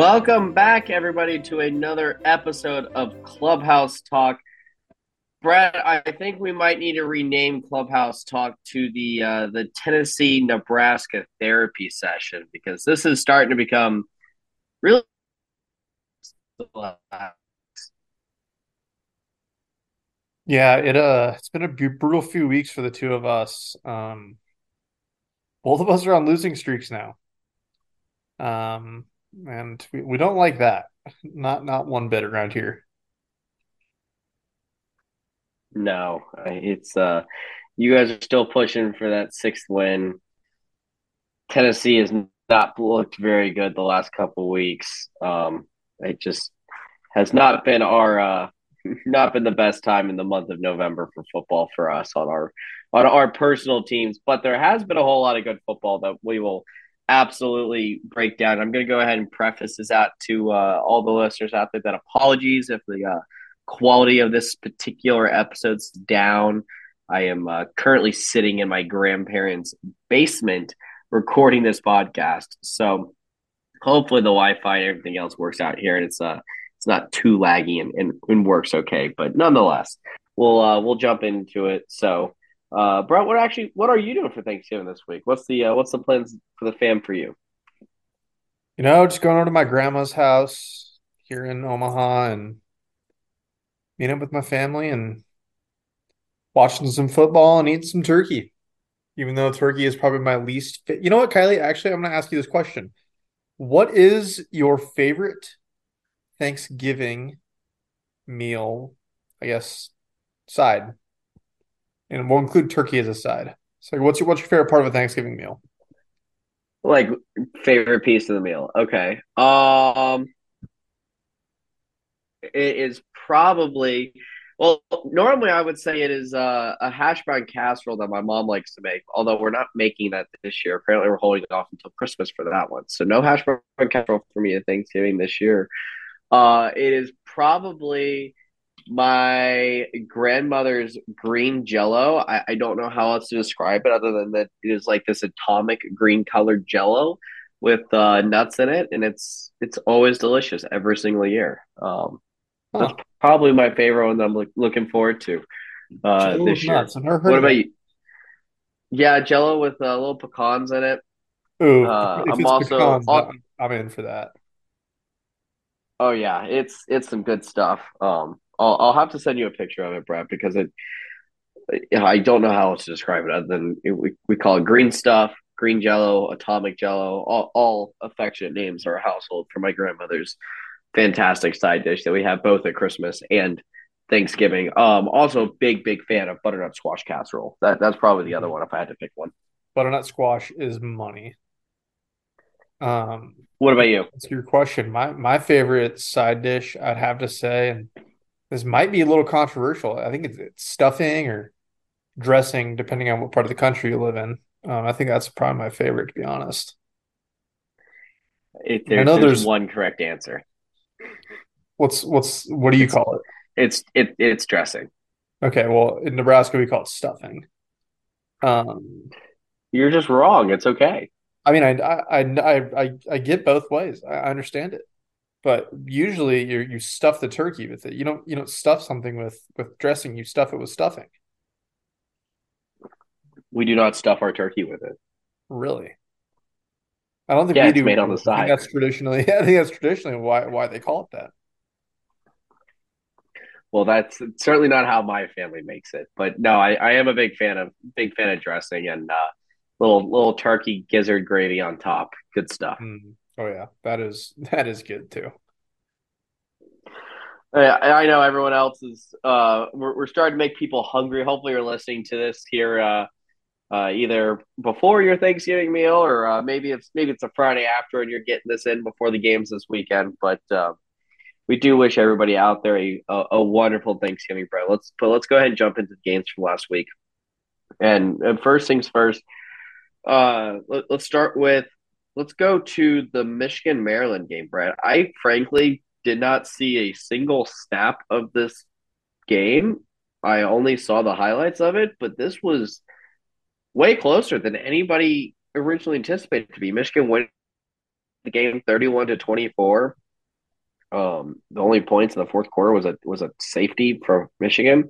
Welcome back, everybody, to another episode of Clubhouse Talk. Brad, I think we might need to rename Clubhouse Talk to the uh, the Tennessee Nebraska therapy session because this is starting to become really. Yeah, it uh, it's been a brutal few weeks for the two of us. Um, both of us are on losing streaks now. Um, and we, we don't like that. Not not one bit around here. No, it's uh, you guys are still pushing for that sixth win. Tennessee has not looked very good the last couple weeks. Um, it just has not been our uh, not been the best time in the month of November for football for us on our on our personal teams. But there has been a whole lot of good football that we will absolutely break down. I'm going to go ahead and preface this out to uh, all the listeners out there that apologies if the uh, quality of this particular episode's down. I am uh, currently sitting in my grandparents' basement recording this podcast, so hopefully the Wi-Fi and everything else works out here, and it's uh it's not too laggy and, and, and works okay. But nonetheless, we'll uh, we'll jump into it. So uh, Bret, what actually what are you doing for Thanksgiving this week? What's the uh, what's the plans for the fam for you? You know, just going over to my grandma's house here in Omaha and meeting up with my family and watching some football and eating some turkey. Even though turkey is probably my least fit. You know what, Kiely? Actually, I'm going to ask you this question. What is your favorite Thanksgiving meal, I guess, side? And we'll include turkey as a side. So, what's your what's your favorite part of a Thanksgiving meal? Like favorite piece of the meal. Okay. Um, it is probably well. Normally, I would say it is a hash brown casserole that my mom likes to make. Although we're not making that this year. Apparently, we're holding it off until Christmas for that one. So, no hash brown casserole for me at Thanksgiving this year. Uh, it is probably my grandmother's green jello. I, I don't know how else to describe it other than that it is like this atomic green colored jello with uh, nuts in it, and it's it's always delicious every single year. Um, huh. That's probably my favorite one that I'm look, looking forward to uh, this year. Nuts. what about you? Yeah, Jello with uh, little pecans in it. Ooh, uh, I'm also pecans, I'm, I'm in for that. Oh yeah, it's it's some good stuff. Um, I'll, I'll have to send you a picture of it, Bret, because it. I don't know how else to describe it other than we, we call it green stuff, green jello, atomic jello, all, all affectionate names are a household for my grandmother's fantastic side dish that we have both at Christmas and Thanksgiving. Um, also big, big fan of butternut squash casserole. That that's probably the other one if I had to pick one. Butternut squash is money. Um, what about you? That's your question. My my favorite side dish, I'd have to say, and this might be a little controversial. I think it's, it's stuffing or dressing, depending on what part of the country you live in. Um, I think that's probably my favorite, to be honest. It, I know there's, there's one correct answer. What's what's what do you it's, call it? It's it it's dressing. Okay, well in Nebraska we call it stuffing. Um, you're just wrong. It's okay. I mean, I I I I, I get both ways. I understand it but usually you you stuff the turkey with it. You don't you don't stuff something with with dressing. You stuff it with stuffing. We do not stuff our turkey with it. Really? I don't think yeah, we it's do. made on the side. that's traditionally. I think that's traditionally why why they call it that. Well, that's certainly not how my family makes it. But no, I, I am a big fan of big fan of dressing and uh, little little turkey gizzard gravy on top. Good stuff. Mm. Oh yeah, that is that is good too. I know everyone else is. Uh, we're we're starting to make people hungry. Hopefully, you're listening to this here, uh, uh, either before your Thanksgiving meal or uh, maybe it's maybe it's a Friday after, and you're getting this in before the games this weekend. But uh, we do wish everybody out there a, a, a wonderful Thanksgiving break. Let's but let's go ahead and jump into the games from last week. And, and first things first, uh, let, let's start with let's go to the Michigan Maryland game, Brad. I frankly did not see a single snap of this game. I only saw the highlights of it, but this was way closer than anybody originally anticipated to be. Michigan went the game 31 to 24. Um, the only points in the fourth quarter was a was a safety for Michigan,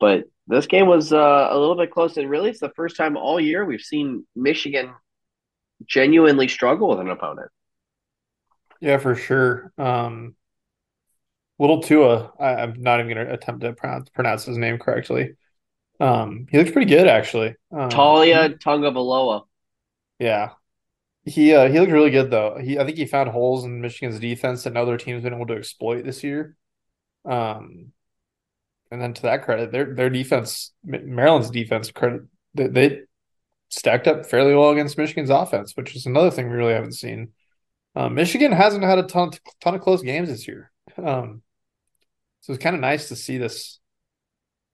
but this game was uh, a little bit close. And really, it's the first time all year we've seen Michigan genuinely struggle with an opponent. Yeah, for sure. Um, little Tua, I, am not even going to attempt to pronounce, pronounce his name correctly. Um, he looks pretty good actually. Um, Taulia Tagovailoa. Yeah, he uh, he looked really good though. He I think he found holes in Michigan's defense that other teams been able to exploit this year. Um, and then to that credit, their their defense, Maryland's defense credit, they, they stacked up fairly well against Michigan's offense, which is another thing we really haven't seen. Um, Michigan hasn't had a ton ton of close games this year, um, so it's kind of nice to see this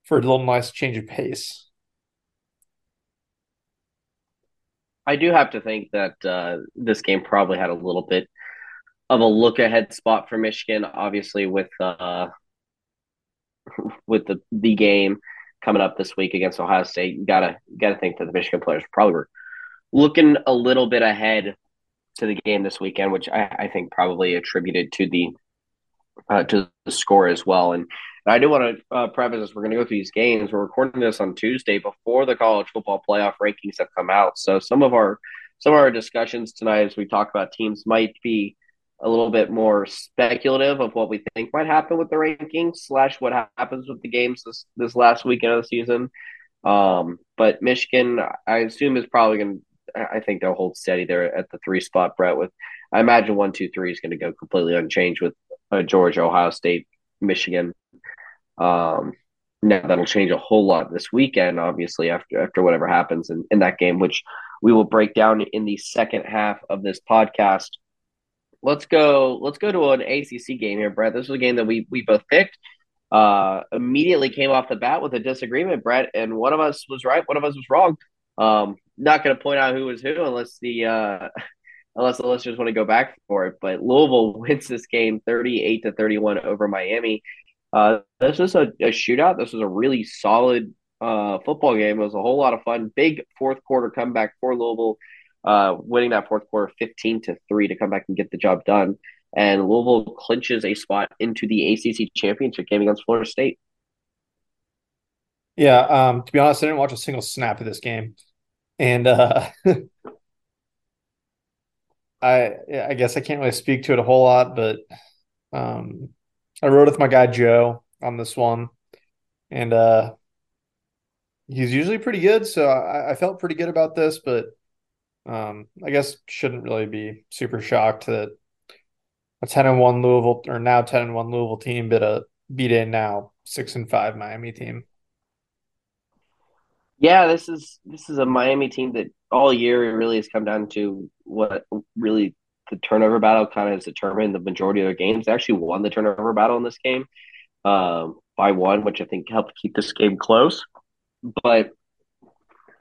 for a little nice change of pace. I do have to think that uh, this game probably had a little bit of a look ahead spot for Michigan. Obviously, with uh, with the the game coming up this week against Ohio State, you gotta gotta think that the Michigan players probably were looking a little bit ahead to the game this weekend, which I, I think probably attributed to the uh, to the score as well. And I do want to uh, preface this: we're going to go through these games. We're recording this on Tuesday before the college football playoff rankings have come out. So some of our some of our discussions tonight, as we talk about teams, might be a little bit more speculative of what we think might happen with the rankings slash what happens with the games this this last weekend of the season. Um, but Michigan, I assume, is probably going to. I think they'll hold steady there at the three spot, Bret. With I imagine one, two, three is going to go completely unchanged with uh, Georgia, Ohio State, Michigan, um, now that'll change a whole lot this weekend, obviously after after whatever happens in, in that game, which we will break down in the second half of this podcast. Let's go. Let's go to an ACC game here, Bret. This was a game that we we both picked. Uh, immediately came off the bat with a disagreement, Bret, and one of us was right, one of us was wrong. Um, not going to point out who was who unless the uh, unless the listeners want to go back for it. But Louisville wins this game, thirty-eight to thirty-one over Miami. Uh, this was a, a, shootout. This was a really solid uh, football game. It was a whole lot of fun. Big fourth quarter comeback for Louisville, uh, winning that fourth quarter 15 to 3 to come back and get the job done. And Louisville clinches a spot into the ACC championship game against Florida State. Yeah, um, to be honest, I didn't watch a single snap of this game. And uh, I I guess I can't really speak to it a whole lot, but um, I rode with my guy Joe on this one, and uh, he's usually pretty good. So I, I felt pretty good about this, but um, I guess shouldn't really be super shocked that a ten and one Louisville or now ten and one Louisville team bit a beat in now six and five Miami team. Yeah, this is this is a Miami team that all year really has come down to what really the turnover battle kind of has determined the majority of their games. They actually won the turnover battle in this game um, by one, which I think helped keep this game close. But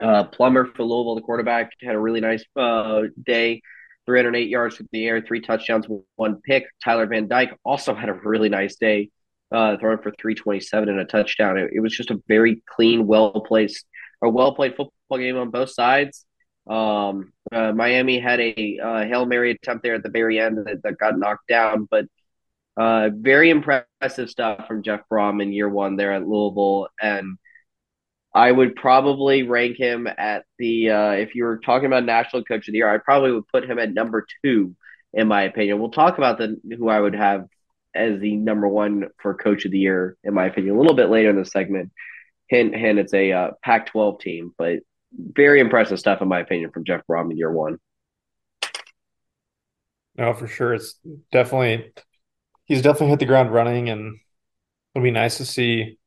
uh, Plummer for Louisville, the quarterback, had a really nice uh, day. 308 yards through the air, three touchdowns, one pick. Tyler Van Dyke also had a really nice day, uh, throwing for 327 and a touchdown. It, it was just a very clean, well placed, or well played football game on both sides. Um, uh, Miami had a uh, hail mary attempt there at the very end that, that got knocked down, but uh, very impressive stuff from Jeff Brohm in year one there at Louisville, and I would probably rank him at the uh, if you were talking about national coach of the year, I probably would put him at number two in my opinion. We'll talk about the who I would have as the number one for coach of the year in my opinion a little bit later in the segment. Hint, hint, it's a uh, Pac-12 team, but very impressive stuff in my opinion from Jeff Brohm in year one. No, for sure. It's definitely he's definitely hit the ground running and it'll be nice to see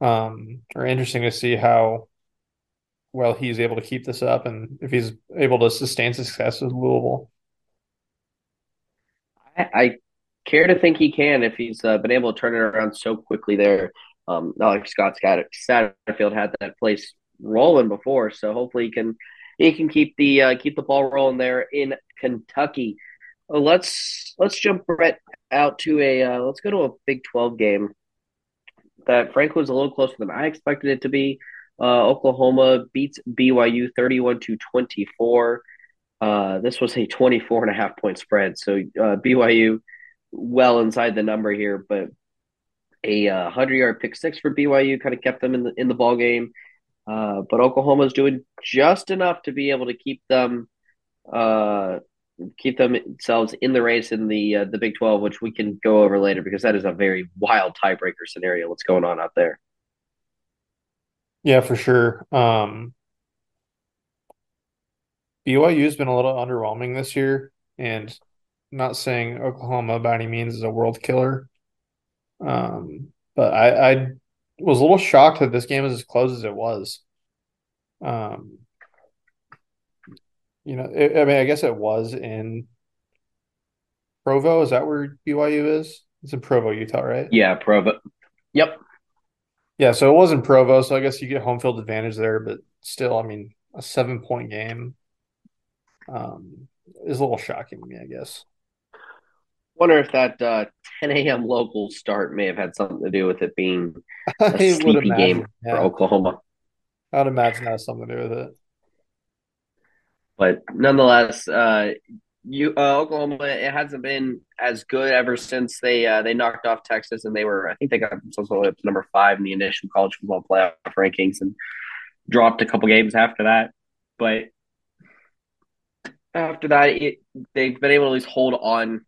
um or interesting to see how well he's able to keep this up and if he's able to sustain success with Louisville. I, I care to think he can if he's uh, been able to turn it around so quickly there. Um, not like Scott Satterfield had that place rolling before, so hopefully he can he can keep the uh, keep the ball rolling there in Kentucky. Uh, let's let's jump right out to a uh, let's go to a Big Twelve game that frankly was a little closer than I expected it to be. Uh, Oklahoma beats BYU thirty one to twenty four. Uh, this was a 24 and a half point spread. So uh, BYU well inside the number here, but a uh, 100 yard pick six for BYU kind of kept them in the, in the ball game. Uh, but Oklahoma's doing just enough to be able to keep them uh, keep themselves in the race in the uh, the Big 12, which we can go over later because that is a very wild tiebreaker scenario. What's going on out there? Yeah, for sure. Um, BYU's been a little underwhelming this year, and not saying Oklahoma by any means is a world killer. Um, but I, I was a little shocked that this game was as close as it was. Um, you know, it, I mean, I guess it was in Provo. Is that where BYU is? It's in Provo, Utah, right? Yeah, Provo. Yep. Yeah, so it was in Provo, so I guess you get home field advantage there, but still, I mean, a seven point game um, is a little shocking to me, I guess. Wonder if that uh, 10 a.m. local start may have had something to do with it being a sleepy game yeah. for Oklahoma. I'd imagine that has something to do with it. But nonetheless, uh, you uh, Oklahoma it hasn't been as good ever since they uh, they knocked off Texas and they were I think they got themselves up to number five in the initial college football playoff rankings and dropped a couple games after that. But after that, it, they've been able to at least hold on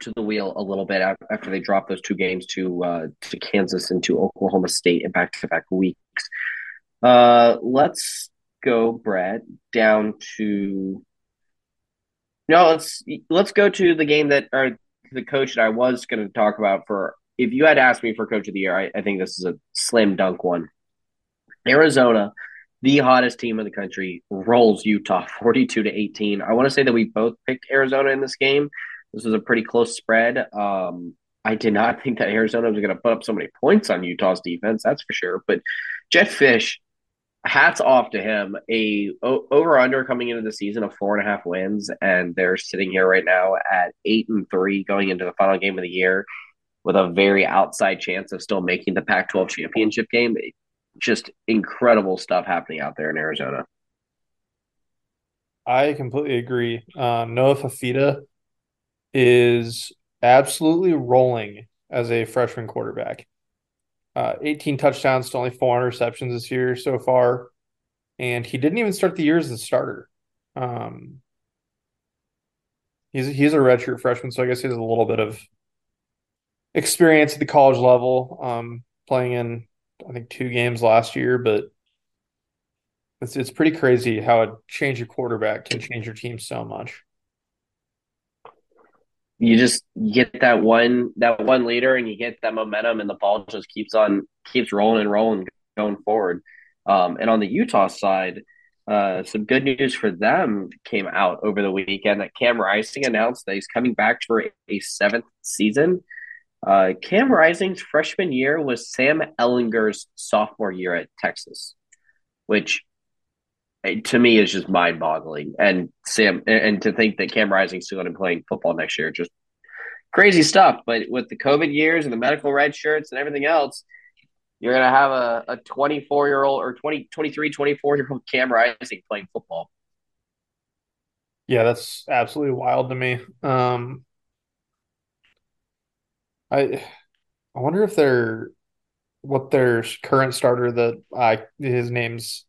to the wheel a little bit after they dropped those two games to uh, to Kansas and to Oklahoma State in back to back weeks. Uh, let's go, Bret, down to no. Let's let's go to the game that or the coach that I was going to talk about for. If you had asked me for coach of the year, I, I think this is a slam dunk one. Arizona, the hottest team in the country, rolls Utah forty-two to eighteen. I want to say that we both picked Arizona in this game. This was a pretty close spread. Um, I did not think that Arizona was going to put up so many points on Utah's defense. That's for sure. But Jedd Fisch hats off to him. A over under coming into the season of four and a half wins, and they're sitting here right now at eight and three going into the final game of the year with a very outside chance of still making the Pac-12 championship game. Just incredible stuff happening out there in Arizona. I completely agree. Um, Noah Fifita is absolutely rolling as a freshman quarterback uh, 18 touchdowns to only four interceptions this year so far. And he didn't even start the year as a starter. Um, he's he's a redshirt freshman, so I guess he has a little bit of experience at the college level, um, playing in I think two games last year. But it's it's pretty crazy how a change of quarterback can change your team so much you just get that one that one leader and you get that momentum and the ball just keeps on keeps rolling and rolling going forward. Um, and on the Utah side, uh, some good news for them came out over the weekend that Cam Rising announced that he's coming back for a seventh season. Uh, Cam Rising's freshman year was Sam Ehlinger's sophomore year at Texas, which to me is just mind boggling. And Sam, and to think that Cam Rising's still going to be playing football next year, just crazy stuff. But with the COVID years and the medical red shirts and everything else, you're going to have a, a 24 year old or 20, 23, 24 year old Cam Rising playing football. Yeah, that's absolutely wild to me. Um, I I wonder if they're what their current starter that I his name's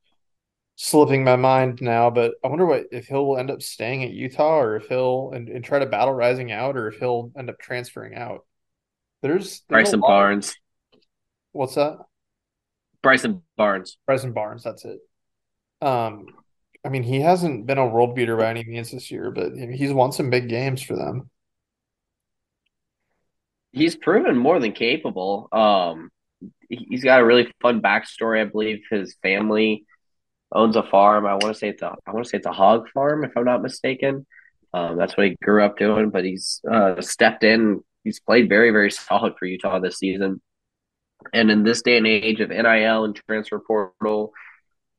slipping my mind now, but I wonder what if he'll end up staying at Utah or if he'll and, and try to battle rising out or if he'll end up transferring out. There's, there's Bryson Barnes. What's that? Bryson Barnes. Bryson Barnes, that's it. Um I mean he hasn't been a world beater by any means this year, but he's won some big games for them. He's proven more than capable. Um he's got a really fun backstory. I believe his family owns a farm. I want to say it's a I want to say it's a hog farm if I'm not mistaken. Um, that's what he grew up doing, but he's uh, stepped in. He's played very very solid for Utah this season. And in this day and age of NIL and transfer portal,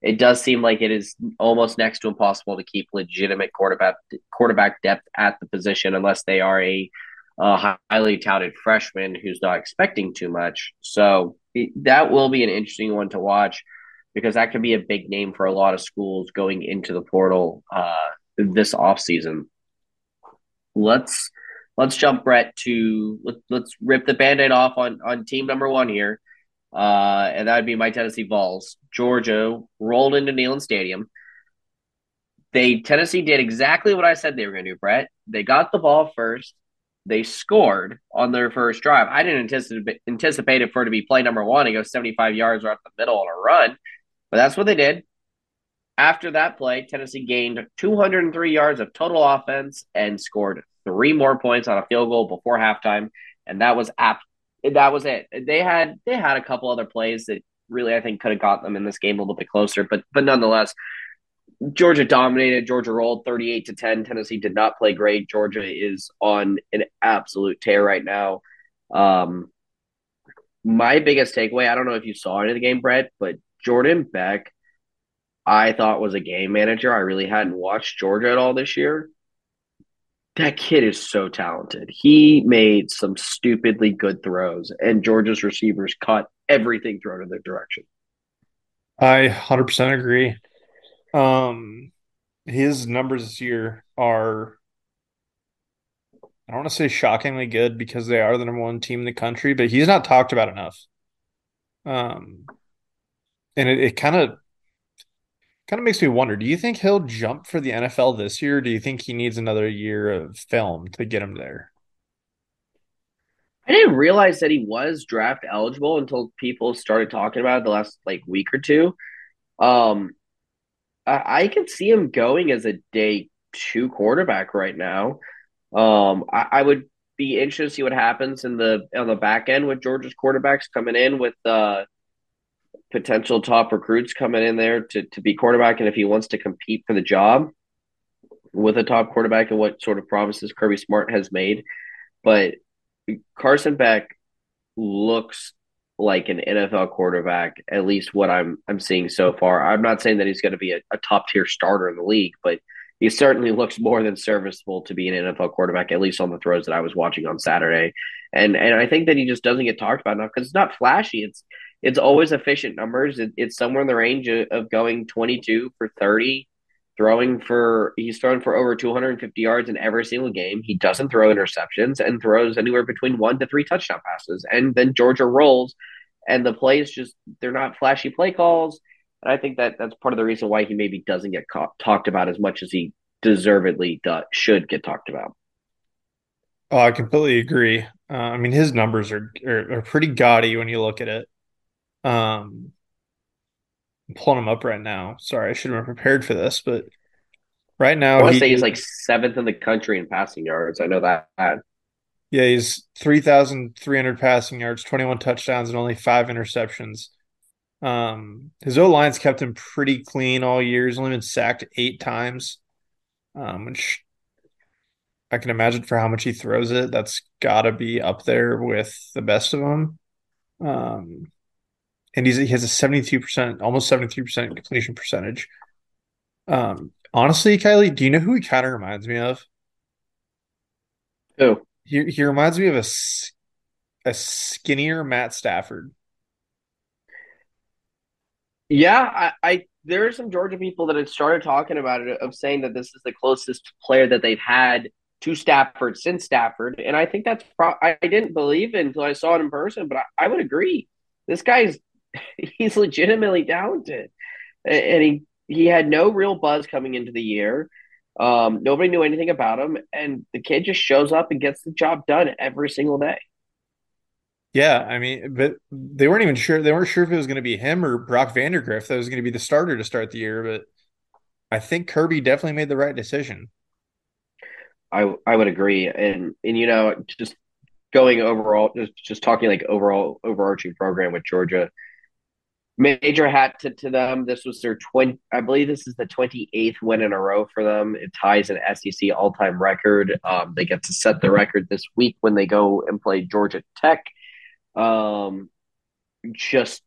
it does seem like it is almost next to impossible to keep legitimate quarterback quarterback depth at the position unless they are a, a highly touted freshman who's not expecting too much. So that will be an interesting one to watch because that could be a big name for a lot of schools going into the portal uh, this offseason. Let's let's jump Bret to let, let's rip the band-aid off on on team number one here. Uh, and that would be my Tennessee Vols. Georgia rolled into Neyland Stadium. They Tennessee did exactly what I said they were going to do, Bret. They got the ball first. They scored on their first drive. I didn't anticipate, anticipate it for it to be play number one and go 75 yards right up the middle on a run, but that's what they did. After that play, Tennessee gained 203 yards of total offense and scored three more points on a field goal before halftime, and that was apt. That was it. They had they had a couple other plays that really I think could have got them in this game a little bit closer, but but nonetheless, Georgia dominated. Georgia rolled 38 to 10. Tennessee did not play great. Georgia is on an absolute tear right now. Um, my biggest takeaway, I don't know if you saw any of the game, Bret, but Jordan Beck, I thought was a game manager. I really hadn't watched Georgia at all this year. That kid is so talented. He made some stupidly good throws, and Georgia's receivers caught everything thrown in their direction. I 100% agree. Um, his numbers this year are I don't want to say shockingly good because they are the number one team in the country, but he's not talked about enough. Um, and it, it kind of kind of makes me wonder: Do you think he'll jump for the NFL this year? do you think he needs another year of film to get him there? I didn't realize that he was draft eligible until people started talking about it the last like week or two. Um, I, I could see him going as a day two quarterback right now. Um, I, I, would be interested to see what happens in the on the back end with Georgia's quarterbacks coming in with uh, potential top recruits coming in there to to be quarterback, and if he wants to compete for the job with a top quarterback and what sort of promises Kirby Smart has made. But Carson Beck looks like an NFL quarterback, at least what I'm I'm seeing so far. I'm not saying that he's going to be a, a top tier starter in the league, but he certainly looks more than serviceable to be an NFL quarterback, at least on the throws that I was watching on Saturday. And and I think that he just doesn't get talked about enough because it's not flashy. It's it's always efficient numbers. It, it's somewhere in the range of, of going 22 for 30, throwing for he's thrown for over 250 yards in every single game. He doesn't throw interceptions and throws anywhere between one to three touchdown passes. And then Georgia rolls and the plays just they're not flashy play calls. And I think that that's part of the reason why he maybe doesn't get ca- talked about as much as he deservedly does, should get talked about. Oh, I completely agree. Uh, I mean, his numbers are, are, are pretty gaudy when you look at it. Um, I'm pulling him up right now. Sorry, I should have been prepared for this, but right now I want to say he's like seventh in the country in passing yards. I know that. Yeah, he's 3,300 passing yards, 21 touchdowns, and only five interceptions. Um, his O line's kept him pretty clean all year. He's only been sacked eight times, um, which I can imagine for how much he throws it. That's got to be up there with the best of them. Um, and he's, he has a 72%, almost 73% completion percentage. Um, honestly, Kiely, do you know who he kind of reminds me of? Who? He he reminds me of a a skinnier Matt Stafford. Yeah, I, I there are some Georgia people that had started talking about it of saying that this is the closest player that they've had to Stafford since Stafford, and I think that's pro- I, didn't believe it until I saw it in person, but I, I would agree. This guy's he's legitimately talented, and he he had no real buzz coming into the year. Um, nobody knew anything about him, and the kid just shows up and gets the job done every single day. Yeah, I mean, but they weren't even sure. They weren't sure if it was going to be him or Brock Vandagriff that was going to be the starter to start the year. But I think Kirby definitely made the right decision. I I would agree, and and you know, just going overall, just just talking like overall overarching program with Georgia major hat to, to them. This was their 20, I believe this is the 28th win in a row for them. It ties an SEC all time record. Um, they get to set the record this week when they go and play Georgia Tech. Um, just,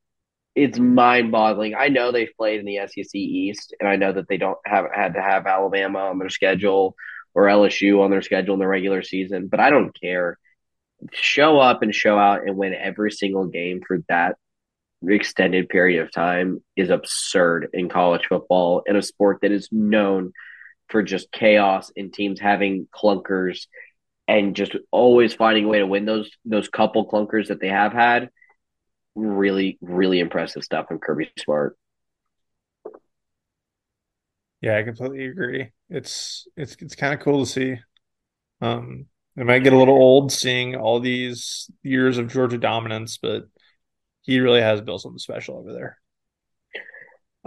it's mind boggling. I know they've played in the SEC East, and I know that they don't have had to have Alabama on their schedule or LSU on their schedule in the regular season, but I don't care. Show up and show out and win every single game for that extended period of time is absurd in college football in a sport that is known for just chaos and teams having clunkers and just always finding a way to win those those couple clunkers that they have had. Really, really impressive stuff from Kirby Smart. Yeah, I completely agree. It's it's it's kind of cool to see. Um, it might get a little old seeing all these years of Georgia dominance, but he really has built something special over there.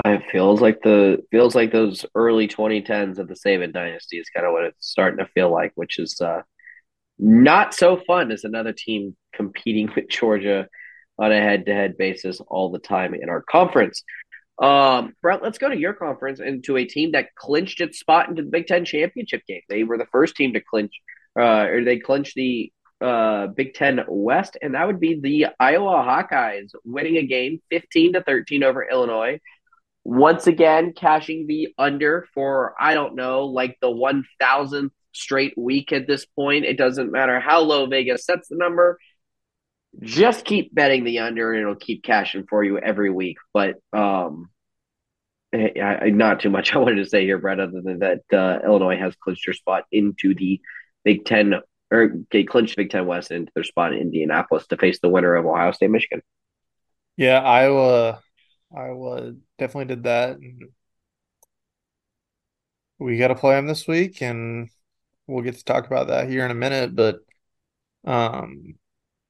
It feels like the feels like those early 2010s of the Saban dynasty is kind of what it's starting to feel like, which is uh, not so fun as another team competing with Georgia on a head-to-head basis all the time in our conference. Um, Bret, let's go to your conference and to a team that clinched its spot into the Big Ten championship game. They were the first team to clinch, uh, or they clinched the uh, Big Ten West, and that would be the Iowa Hawkeyes winning a game 15 to 13 over Illinois. Once again, cashing the under for, I don't know, like the 1000th straight week at this point. It doesn't matter how low Vegas sets the number. Just keep betting the under and it'll keep cashing for you every week. But um, I, I, not too much I wanted to say here, Bret, other than that uh, Illinois has clinched their spot into the Big Ten or they clinched Big Ten West into their spot in Indianapolis to face the winner of Ohio State, Michigan. Yeah, Iowa, Iowa definitely did that. We got to play them this week, and we'll get to talk about that here in a minute. But um,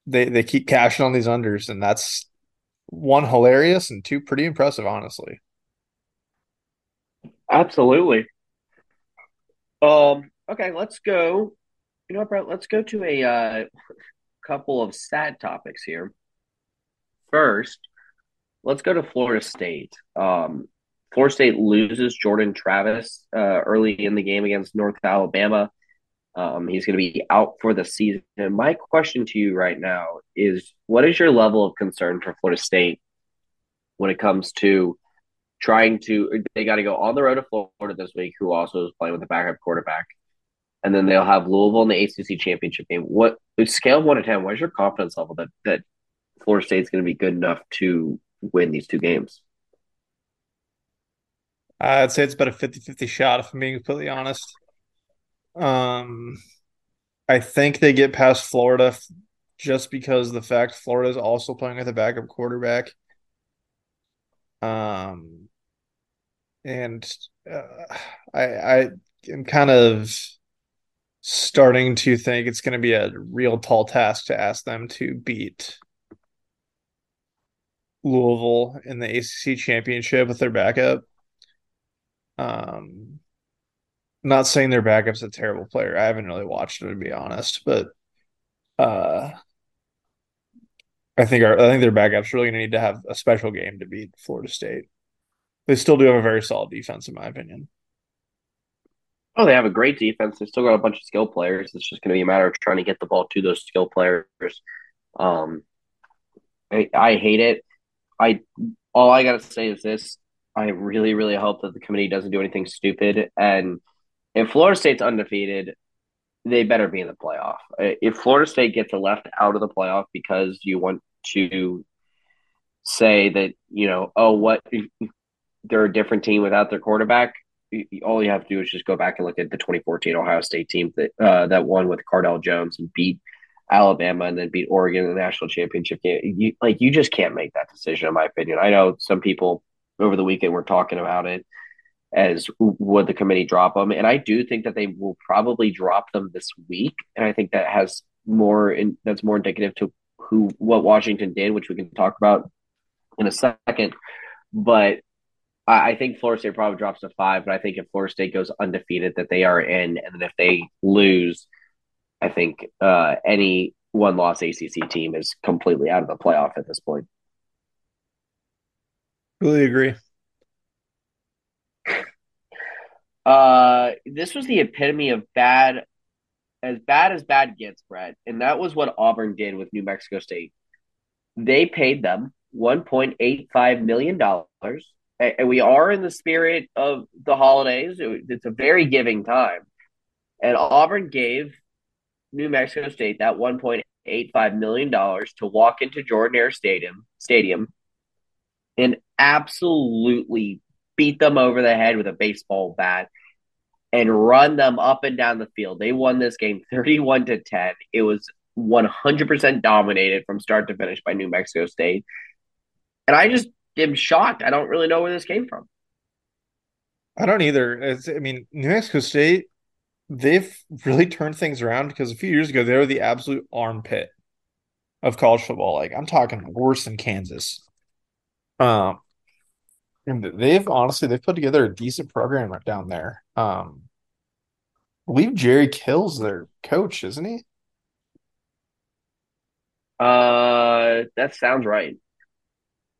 they they keep cashing on these unders, and that's one hilarious and two pretty impressive, honestly. Absolutely. Um. Okay, let's go. You know Bret? Let's go to a uh, couple of sad topics here. First, let's go to Florida State. Um, Florida State loses Jordan Travis uh, early in the game against North Alabama. Um, he's going to be out for the season. And my question to you right now is what is your level of concern for Florida State when it comes to trying to, they got to go on the road to Florida this week, who also is playing with a backup quarterback. And then they'll have Louisville in the ACC championship game. What scale one to 10, what is your confidence level that, that Florida State's going to be good enough to win these two games? I'd say it's about a 50 50 shot, if I'm being completely honest. Um, I think they get past Florida just because the fact Florida is also playing with a backup quarterback. Um, and uh, I I am kind of starting to think it's going to be a real tall task to ask them to beat Louisville in the ACC championship with their backup. Um, not saying their backup's a terrible player. I haven't really watched him to be honest, but uh, I think our I think their backup's really going to need to have a special game to beat Florida State. They still do have a very solid defense, in my opinion. Oh, they have a great defense. They still got a bunch of skill players. It's just going to be a matter of trying to get the ball to those skill players. Um, I, I hate it. I all I got to say is this: I really, really hope that the committee doesn't do anything stupid and if Florida State's undefeated, they better be in the playoff. If Florida State gets left out of the playoff because you want to say that, you know, oh, what they're a different team without their quarterback, all you have to do is just go back and look at the 2014 Ohio State team that uh, that won with Cardale Jones and beat Alabama and then beat Oregon in the national championship game. You, like you just can't make that decision, in my opinion. I know some people over the weekend were talking about it as would the committee drop them. And I do think that they will probably drop them this week. And I think that has more in, that's more indicative to who what Washington did, which we can talk about in a second. But I, I think Florida State probably drops to five. But I think if Florida State goes undefeated, that they are in, and then if they lose, I think uh, any one loss ACC team is completely out of the playoff at this point. Really agree. Uh, this was the epitome of bad, as bad as bad gets, Bret. And that was what Auburn did with New Mexico State. They paid them $1.85 million. And we are in the spirit of the holidays. It's a very giving time. And Auburn gave New Mexico State that $1.85 million to walk into Jordan-Hare Stadium, stadium and absolutely beat them over the head with a baseball bat and run them up and down the field. They won this game 31 to 10. It was 100% dominated from start to finish by New Mexico State. And I just am shocked. I don't really know where this came from. I don't either. It's, I mean, New Mexico State, they've really turned things around because a few years ago they were the absolute armpit of college football. Like I'm talking worse than Kansas. Um, and they've honestly they've put together a decent program right down there. Um, I believe Jerry Kill's their coach, isn't he? Uh, that sounds right.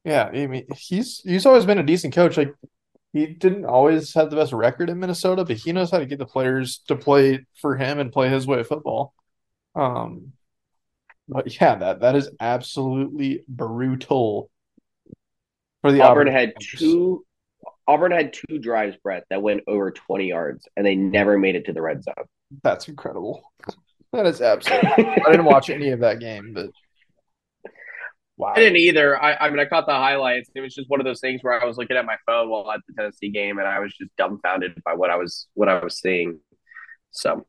Yeah, I mean he's he's always been a decent coach. Like he didn't always have the best record in Minnesota, but he knows how to get the players to play for him and play his way of football. Um, but yeah, that that is absolutely brutal for the Auburn, Auburn had two Auburn had two drives, Bret, that went over 20 yards, and they never made it to the red zone. That's incredible. That is absolutely. I didn't watch any of that game, but wow. I didn't either. I, I mean, I caught the highlights. It was just one of those things where I was looking at my phone while at the Tennessee game, and I was just dumbfounded by what I was what I was seeing. So,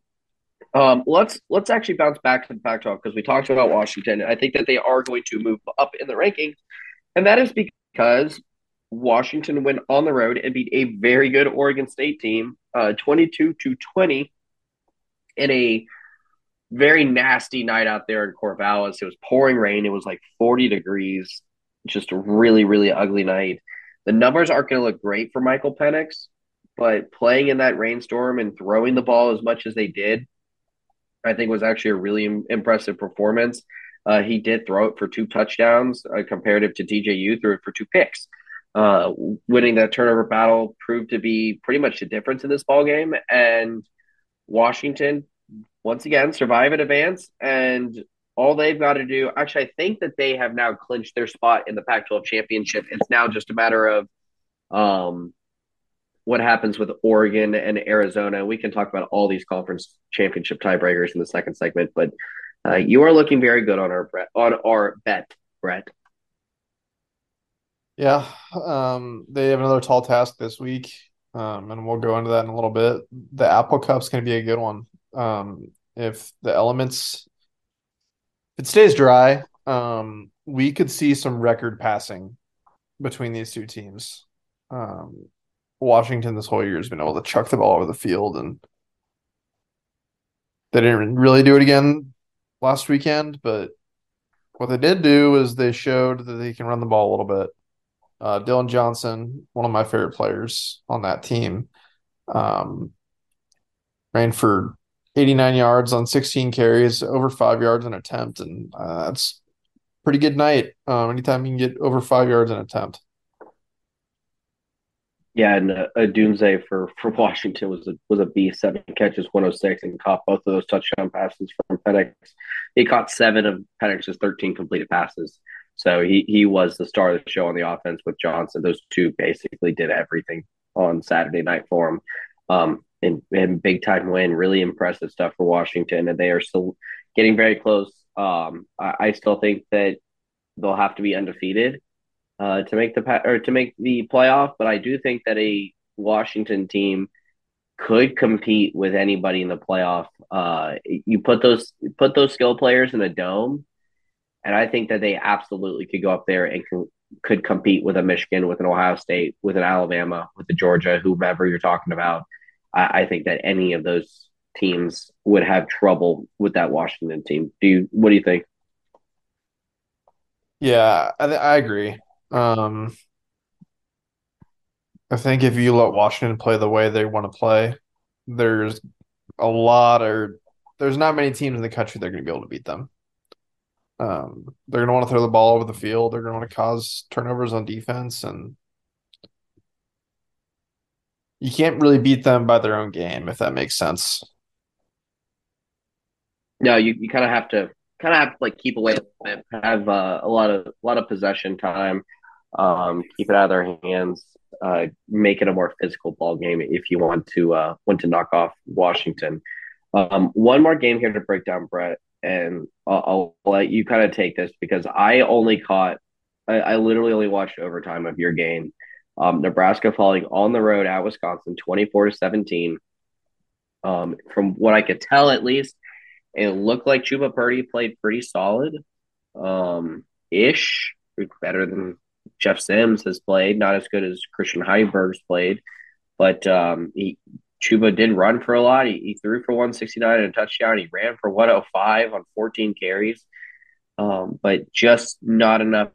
um, let's let's actually bounce back to the Pac-12 because we talked about Washington. I think that they are going to move up in the rankings, and that is because Washington went on the road and beat a very good Oregon State team, uh, 22 to 20, in a very nasty night out there in Corvallis. It was pouring rain. It was like 40 degrees. Just a really, really ugly night. The numbers aren't going to look great for Michael Penix, but playing in that rainstorm and throwing the ball as much as they did, I think was actually a really impressive performance. Uh, he did throw it for two touchdowns, uh, comparative to DJU, threw it for two picks. Uh, winning that turnover battle proved to be pretty much the difference in this ball game. And Washington, once again, survive and advance. And all they've got to do, actually, I think that they have now clinched their spot in the Pac 12 championship. It's now just a matter of um, what happens with Oregon and Arizona. We can talk about all these conference championship tiebreakers in the second segment, but uh, you are looking very good on our on our bet, Bret. Yeah, um, they have another tall task this week, um, and we'll go into that in a little bit. The Apple Cup's going to be a good one. Um, if the elements, if it stays dry, um, we could see some record passing between these two teams. Um, Washington this whole year has been able to chuck the ball over the field, and they didn't really do it again last weekend. But what they did do is they showed that they can run the ball a little bit. Uh, Dillon Johnson, one of my favorite players on that team, um, ran for 89 yards on 16 carries, over five yards an attempt, and uh, that's pretty good night. Um, anytime you can get over five yards an attempt. Yeah, and uh, Odunze for for Washington was a was a beast. Seven catches, 106, and caught both of those touchdown passes from Penix. He caught seven of Penix's 13 completed passes. So he he was the star of the show on the offense with Johnson. Those two basically did everything on Saturday night for him. Um, and, and big time win, really impressive stuff for Washington, and they are still getting very close. Um, I, I still think that they'll have to be undefeated uh, to make the or to make the playoff, but I do think that a Washington team could compete with anybody in the playoff. Uh, you put those put those skill players in a dome, and I think that they absolutely could go up there and could compete with a Michigan, with an Ohio State, with an Alabama, with the Georgia, whomever you're talking about. I, I think that any of those teams would have trouble with that Washington team. Do you? What do you think? Yeah, I, I agree. Um, I think if you let Washington play the way they want to play, there's a lot or there's not many teams in the country that are going to be able to beat them. Um, they're going to want to throw the ball over the field. They're going to want to cause turnovers on defense, and you can't really beat them by their own game, if that makes sense. No, you, you kind of have to kind of have to like keep away, have uh, a lot of a lot of possession time, um, keep it out of their hands, uh, make it a more physical ball game if you want to uh, want to knock off Washington. Um, one more game here to break down, Bret and I'll, I'll let you kind of take this because I only caught, I, I literally only watched overtime of your game. Um, Nebraska falling on the road at Wisconsin, twenty-four to seventeen. Um, from what I could tell, at least, it looked like Chubba Purdy played pretty solid, um, ish, better than Jeff Sims has played. Not as good as Christian Heinberg's played, but um, he Chubba did run for a lot. He, he threw for 169 and a touchdown. He ran for 105 on 14 carries, um, but just not enough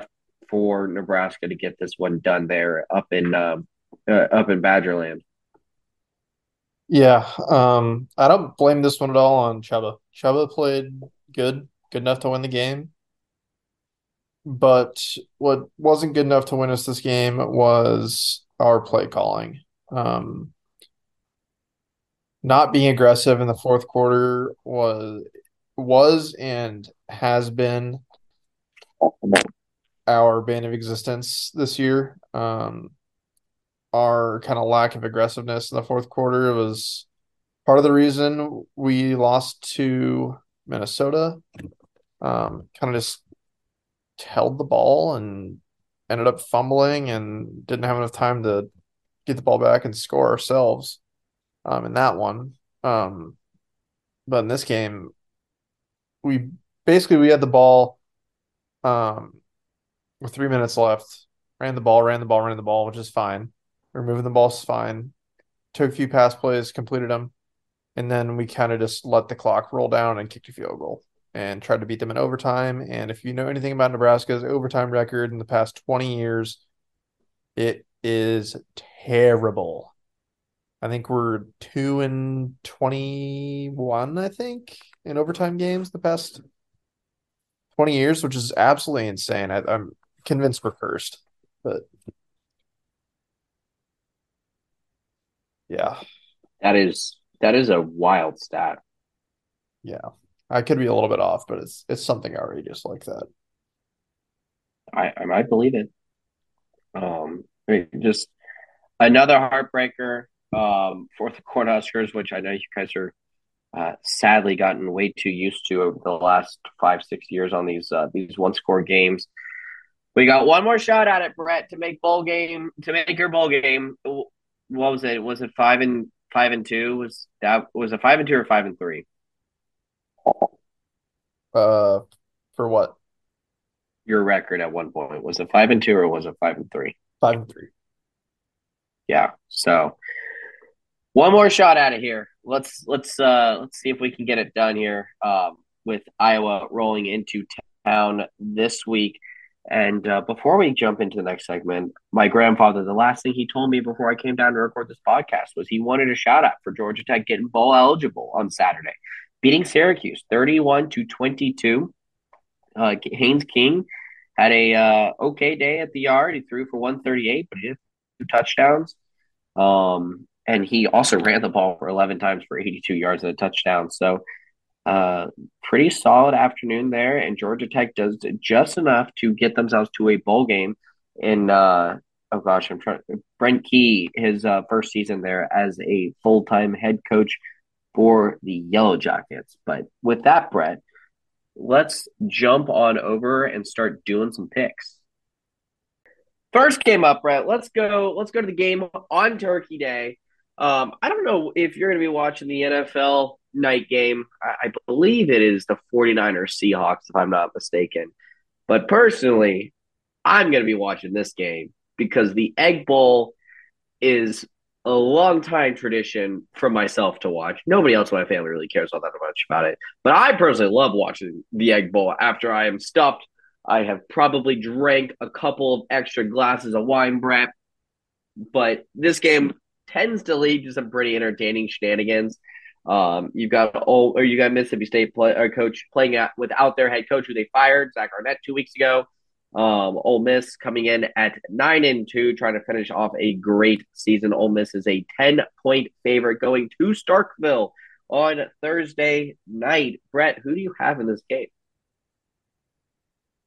for Nebraska to get this one done there up in um, uh, up in Badgerland. Yeah, um, I don't blame this one at all on Chubba. Chubba played good, good enough to win the game. But what wasn't good enough to win us this game was our play calling. Um, not being aggressive in the fourth quarter was was and has been our bane of existence this year. Um, our kind of lack of aggressiveness in the fourth quarter was part of the reason we lost to Minnesota. Um, kind of just held the ball and ended up fumbling and didn't have enough time to get the ball back and score ourselves um, in that one. Um, but in this game, we basically we had the ball um, with three minutes left. Ran the ball, ran the ball, ran the ball, which is fine. Removing the ball is fine. Took a few pass plays, completed them, and then we kind of just let the clock roll down and kicked a field goal and tried to beat them in overtime. And if you know anything about Nebraska's overtime record in the past 20 years, it is terrible. I think we're two and 21, I think, in overtime games the past 20 years, which is absolutely insane. I, I'm convinced we're cursed, but yeah, That is that is a wild stat. yeah. I could be a little bit off, but it's it's something outrageous like that. I, I might believe it. Um, I mean, just another heartbreaker um, for the Cornhuskers, which I know you guys are uh, sadly gotten way too used to over the last five six years on these uh, these one score games. We got one more shot at it, Bret, to make bowl game to make your bowl game. What was it? Was it five and five and two? Was that was it five and two or five and three? Uh, for what? Your record at one point was it five and two or was it five and three? Five and three. Yeah. So one more shot at it here. Let's let's uh let's see if we can get it done here. Um, with Iowa rolling into town this week. And uh, before we jump into the next segment, my grandfather, the last thing he told me before I came down to record this podcast was he wanted a shout out for Georgia Tech getting bowl eligible on Saturday, beating Syracuse 31 to 22. Uh, Haynes King had a uh, okay day at the yard. He threw for 138, but he did two touchdowns. Um, and he also ran the ball for 11 times for 82 yards and a touchdown. So, uh, pretty solid afternoon there. And Georgia Tech does just enough to get themselves to a bowl game in, uh, oh gosh, I'm trying, Brent Key, his uh, first season there as a full time head coach for the Yellow Jackets. But with that, Bret, let's jump on over and start doing some picks. First game up, Bret. Let's go. Let's go to the game on Turkey Day. Um, I don't know if you're going to be watching the NFL night game. I, I believe it is the 49ers Seahawks, if I'm not mistaken. But personally, I'm going to be watching this game because the Egg Bowl is a long time tradition for myself to watch. Nobody else in my family really cares all that much about it. But I personally love watching the Egg Bowl after I am stuffed. I have probably drank a couple of extra glasses of wine, Bret. But this game tends to lead to some pretty entertaining shenanigans. Um, you've got old, or you got Mississippi State play, or coach playing out without their head coach who they fired, Zach Arnett, two weeks ago. Um, Ole Miss coming in at nine and two, trying to finish off a great season. Ole Miss is a ten point favorite going to Starkville on Thursday night. Bret, who do you have in this game?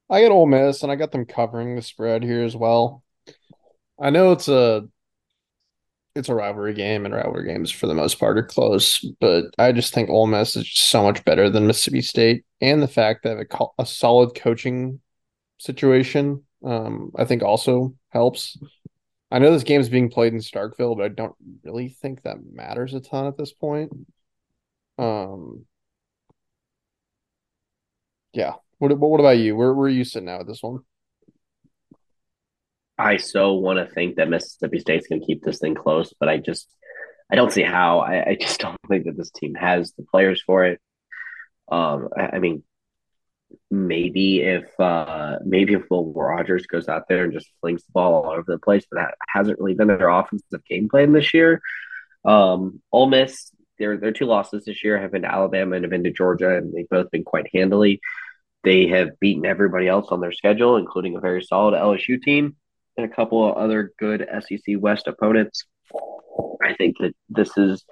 I got Ole Miss, and I got them covering the spread here as well. I know it's a it's a rivalry game, and rivalry games for the most part are close, but I just think Ole Miss is so much better than Mississippi State, and the fact that a, a solid coaching situation, um, I think also helps. I know this game is being played in Starkville, but I don't really think that matters a ton at this point. Um, yeah. What what about you? Where where are you sitting at with this one? I so want to think that Mississippi State's going to keep this thing close, but I just I don't see how. I, I just don't think that this team has the players for it. Um, I, I mean, maybe if uh maybe if Will Rogers goes out there and just flings the ball all over the place, but that hasn't really been their offensive game plan this year. Um, Ole Miss, their their two losses this year have been to Alabama and have been to Georgia, and they've both been quite handily. They have beaten everybody else on their schedule, including a very solid LSU team and a couple of other good SEC West opponents. I think that this is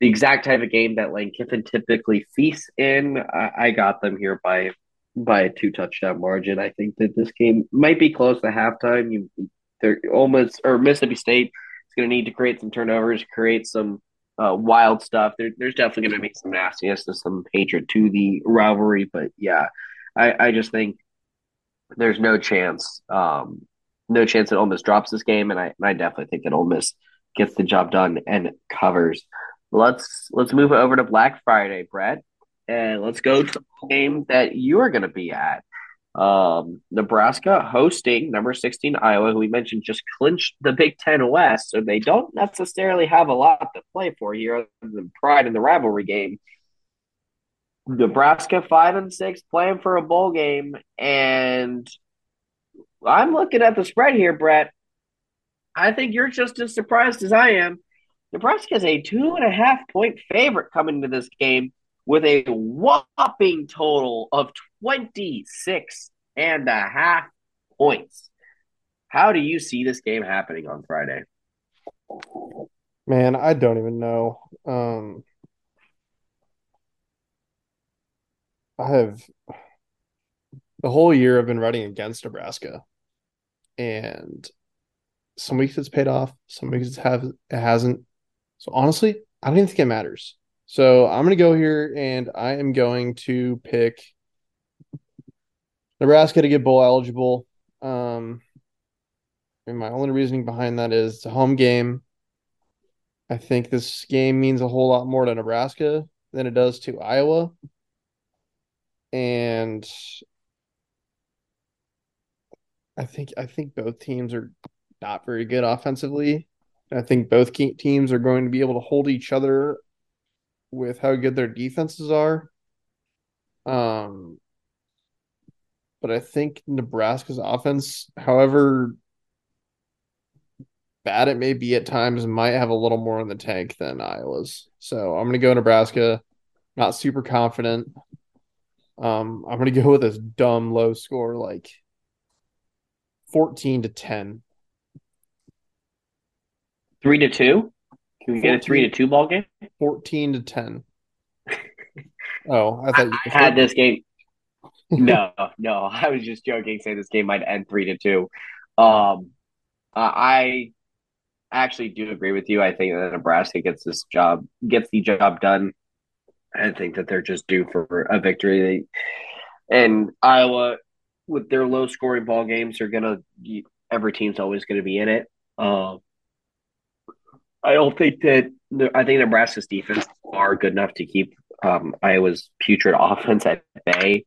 the exact type of game that Lane Kiffin typically feasts in. I, I got them here by by a two touchdown margin. I think that this game might be close to halftime. You they're almost or Mississippi State is going to need to create some turnovers, create some uh, wild stuff. There, there's definitely going to be some nastiness and some hatred to the rivalry, but yeah, I, I just think there's no chance, um, no chance that Ole Miss drops this game, and I, and I definitely think that Ole Miss gets the job done and covers. Let's let's move over to Black Friday, Bret, and let's go to the game that you are going to be at. Um, Nebraska hosting number 16 Iowa, who we mentioned just clinched the Big Ten West, so they don't necessarily have a lot to play for here other than pride in the rivalry game. Nebraska five and six playing for a bowl game, and I'm looking at the spread here, Bret. I think you're just as surprised as I am. Nebraska is a two and a half point favorite coming to this game with a whopping total of 26 and a half points. How do you see this game happening on Friday? Man, I don't even know. Um, I have the whole year I've been writing against Nebraska, and some weeks it's paid off, some weeks it's have it hasn't. So honestly, I don't even think it matters. So I'm gonna go here and I am going to pick Nebraska to get bowl eligible. Um, and my only reasoning behind that is it's a home game. I think this game means a whole lot more to Nebraska than it does to Iowa. And I think I think both teams are not very good offensively. I think both teams are going to be able to hold each other with how good their defenses are. Um, but I think Nebraska's offense, however bad it may be at times, might have a little more in the tank than Iowa's. So I'm going to go Nebraska. Not super confident. Um, I'm going to go with this dumb low score, like 14 to 10. Three to two? Can we 14, get a three to two ball game? 14 to 10. oh, I thought you I had this game. no, no, I was just joking, saying this game might end three to two. Um, I actually do agree with you. I think that Nebraska gets this job, gets the job done. I think that they're just due for a victory. They, and Iowa, with their low scoring ball games, they're gonna every team's always to be in it. Um, I don't think that I think Nebraska's defense are good enough to keep um, Iowa's putrid offense at bay.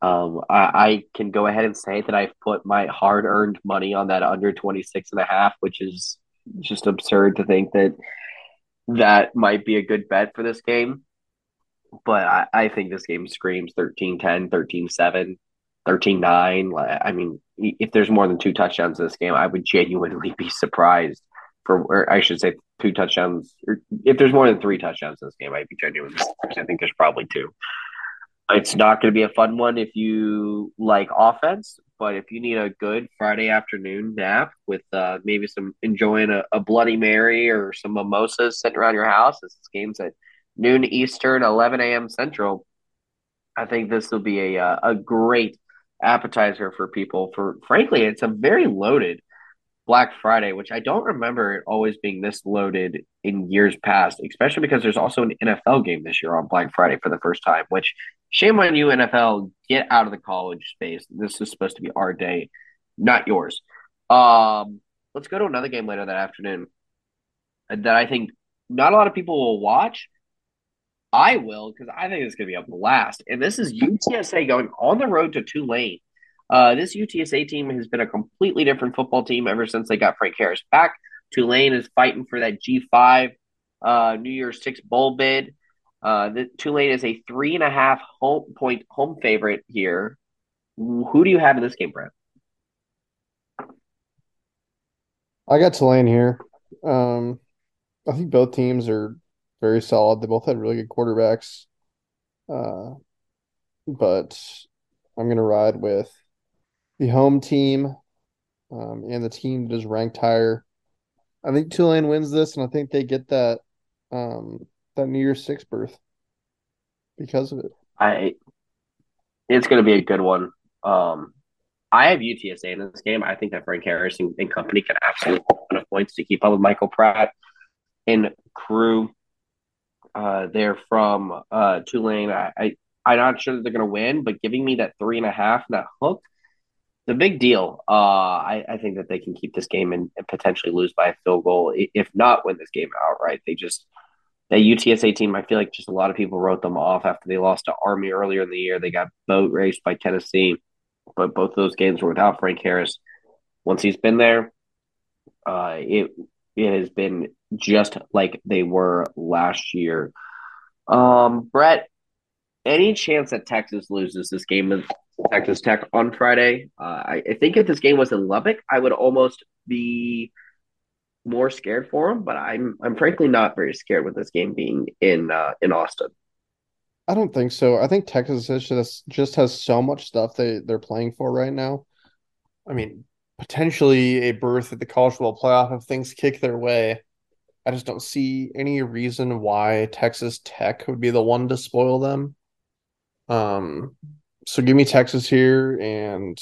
Um, I, I, can go ahead and say that I've put my hard earned money on that under 26 and a half, which is just absurd to think that that might be a good bet for this game. But I, I think this game screams 13 10, 13 7, 13 9. I mean, if there's more than two touchdowns in this game, I would genuinely be surprised for, or I should say, two touchdowns. Or if there's more than three touchdowns in this game, I'd be genuinely surprised. I think there's probably two. It's not going to be a fun one if you like offense, but if you need a good Friday afternoon nap with uh, maybe some enjoying a, a, Bloody Mary or some mimosas sitting around your house, this game's at noon Eastern, 11 a.m. Central. I think this will be a uh, a great appetizer for people. For frankly, it's a very loaded Black Friday, which I don't remember it always being this loaded in years past, especially because there's also an NFL game this year on Black Friday for the first time, which shame on you, NFL. Get out of the college space. This is supposed to be our day, not yours. Um, let's go to another game later that afternoon that I think not a lot of people will watch, I will because I think it's going to be a blast. And this is UTSA going on the road to Tulane. Uh, this UTSA team has been a completely different football team ever since they got Frank Harris back. Tulane is fighting for that G5 uh, New Year's Six bowl bid. Uh, the Tulane is a three and a half home point home favorite here. Who do you have in this game, Bret? I got Tulane here. Um, I think both teams are very solid. They both had really good quarterbacks. Uh, but I'm going to ride with the home team um, and the team that is ranked higher. I think Tulane wins this, and I think they get that um, that New Year's Six berth because of it. I it's going to be a good one. Um, I have UTSA in this game. I think that Frank Harris and, and company can absolutely put enough points to keep up with Michael Pratt and crew. Uh, they're from uh, Tulane. I, I I'm not sure that they're going to win, but giving me that three and a half, that hook, the big deal. Uh, I, I think that they can keep this game and, and, potentially lose by a field goal, if not win this game outright. They just that UTSA team. I feel like just a lot of people wrote them off after they lost to Army earlier in the year. They got boat raced by Tennessee, but both those games were without Frank Harris. Once he's been there, uh, it it has been just like they were last year. Um, Bret, any chance that Texas loses this game with Texas Tech on Friday? Uh, I, I, think if this game was in Lubbock, I would almost be more scared for them. But I'm I'm frankly not very scared with this game being in uh, in Austin. I don't think so. I think Texas just just has so much stuff they they're playing for right now. I mean, potentially a berth at the college football playoff if things kick their way. I just don't see any reason why Texas Tech would be the one to spoil them. Um, so give me Texas here and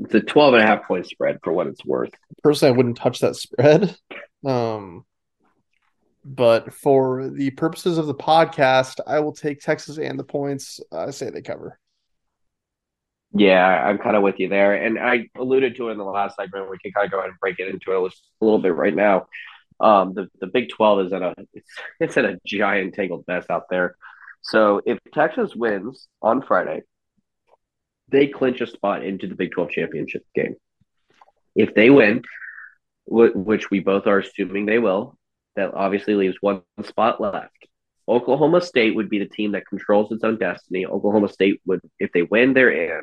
it's a 12 and a half point spread for what it's worth. Personally, I wouldn't touch that spread. Um, but for the purposes of the podcast, I will take Texas and the points. I say they cover. Yeah, I'm kind of with you there. And I alluded to it in the last segment. We can kind of go ahead and break it into it a little bit right now. Um, the, the Big 12 is in a it's, it's in a giant tangled mess out there. So if Texas wins on Friday, they clinch a spot into the Big 12 championship game. If they win, which we both are assuming they will, that obviously leaves one spot left. Oklahoma State would be the team that controls its own destiny. Oklahoma State would, if they win, they're in.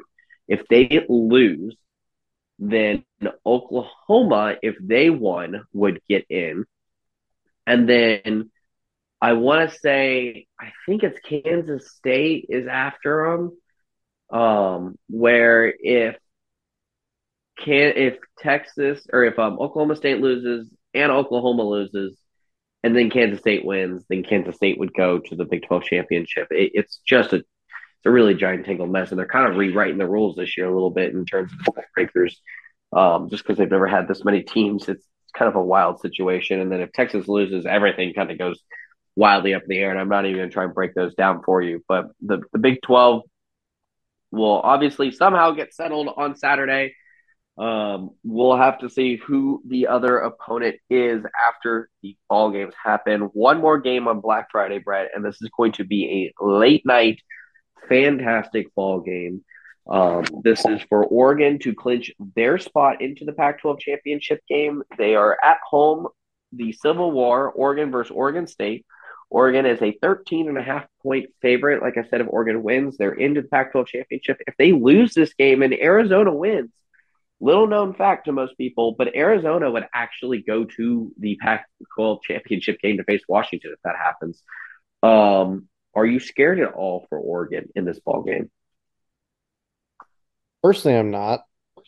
If they lose, then Oklahoma, if they won, would get in. And then I want to say, I think it's Kansas State is after them. Um, where if can if Texas or if um, Oklahoma State loses and Oklahoma loses, and then Kansas State wins, then Kansas State would go to the Big Twelve championship. It, it's just a it's a really giant tangled mess, and they're kind of rewriting the rules this year a little bit in terms of breakers, um, just because they've never had this many teams. It's, kind of a wild situation, and then if Texas loses, everything kind of goes wildly up in the air. And I'm not even going to try and break those down for you, but the the Big Twelve will obviously somehow get settled on Saturday. Um, we'll have to see who the other opponent is after the ball games happen. One more game on Black Friday, Bret, and this is going to be a late night fantastic ball game. Um, this is for Oregon to clinch their spot into the Pac 12 championship game. They are at home, the Civil War, Oregon versus Oregon State. Oregon is a 13 and a half point favorite. Like I said, if Oregon wins, they're into the Pac 12 championship. If they lose this game and Arizona wins, little known fact to most people, but Arizona would actually go to the Pac 12 championship game to face Washington if that happens. Um, are you scared at all for Oregon in this ball game? Personally, I'm not.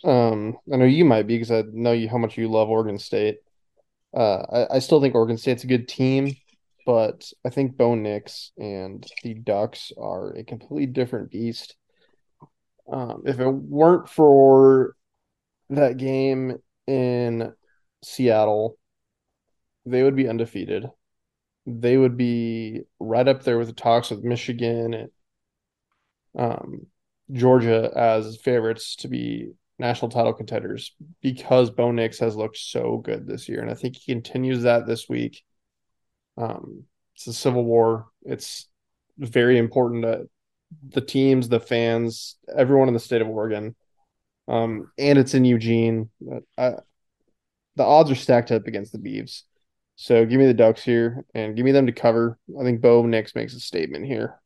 Um, I know you might be because I know you how much you love Oregon State. Uh, I, I still think Oregon State's a good team, but I think Bo Nix and the Ducks are a completely different beast. Um, if it weren't for that game in Seattle, they would be undefeated they would be right up there with the talks with Michigan and um, Georgia as favorites to be national title contenders because Bo Nix has looked so good this year, and I think he continues that this week. Um, It's a civil war. It's very important to the teams, the fans, everyone in the state of Oregon. Um, and it's in Eugene. I, the odds are stacked up against the Beavs. So give me the Ducks here and give me them to cover. I think Bo Nix makes a statement here.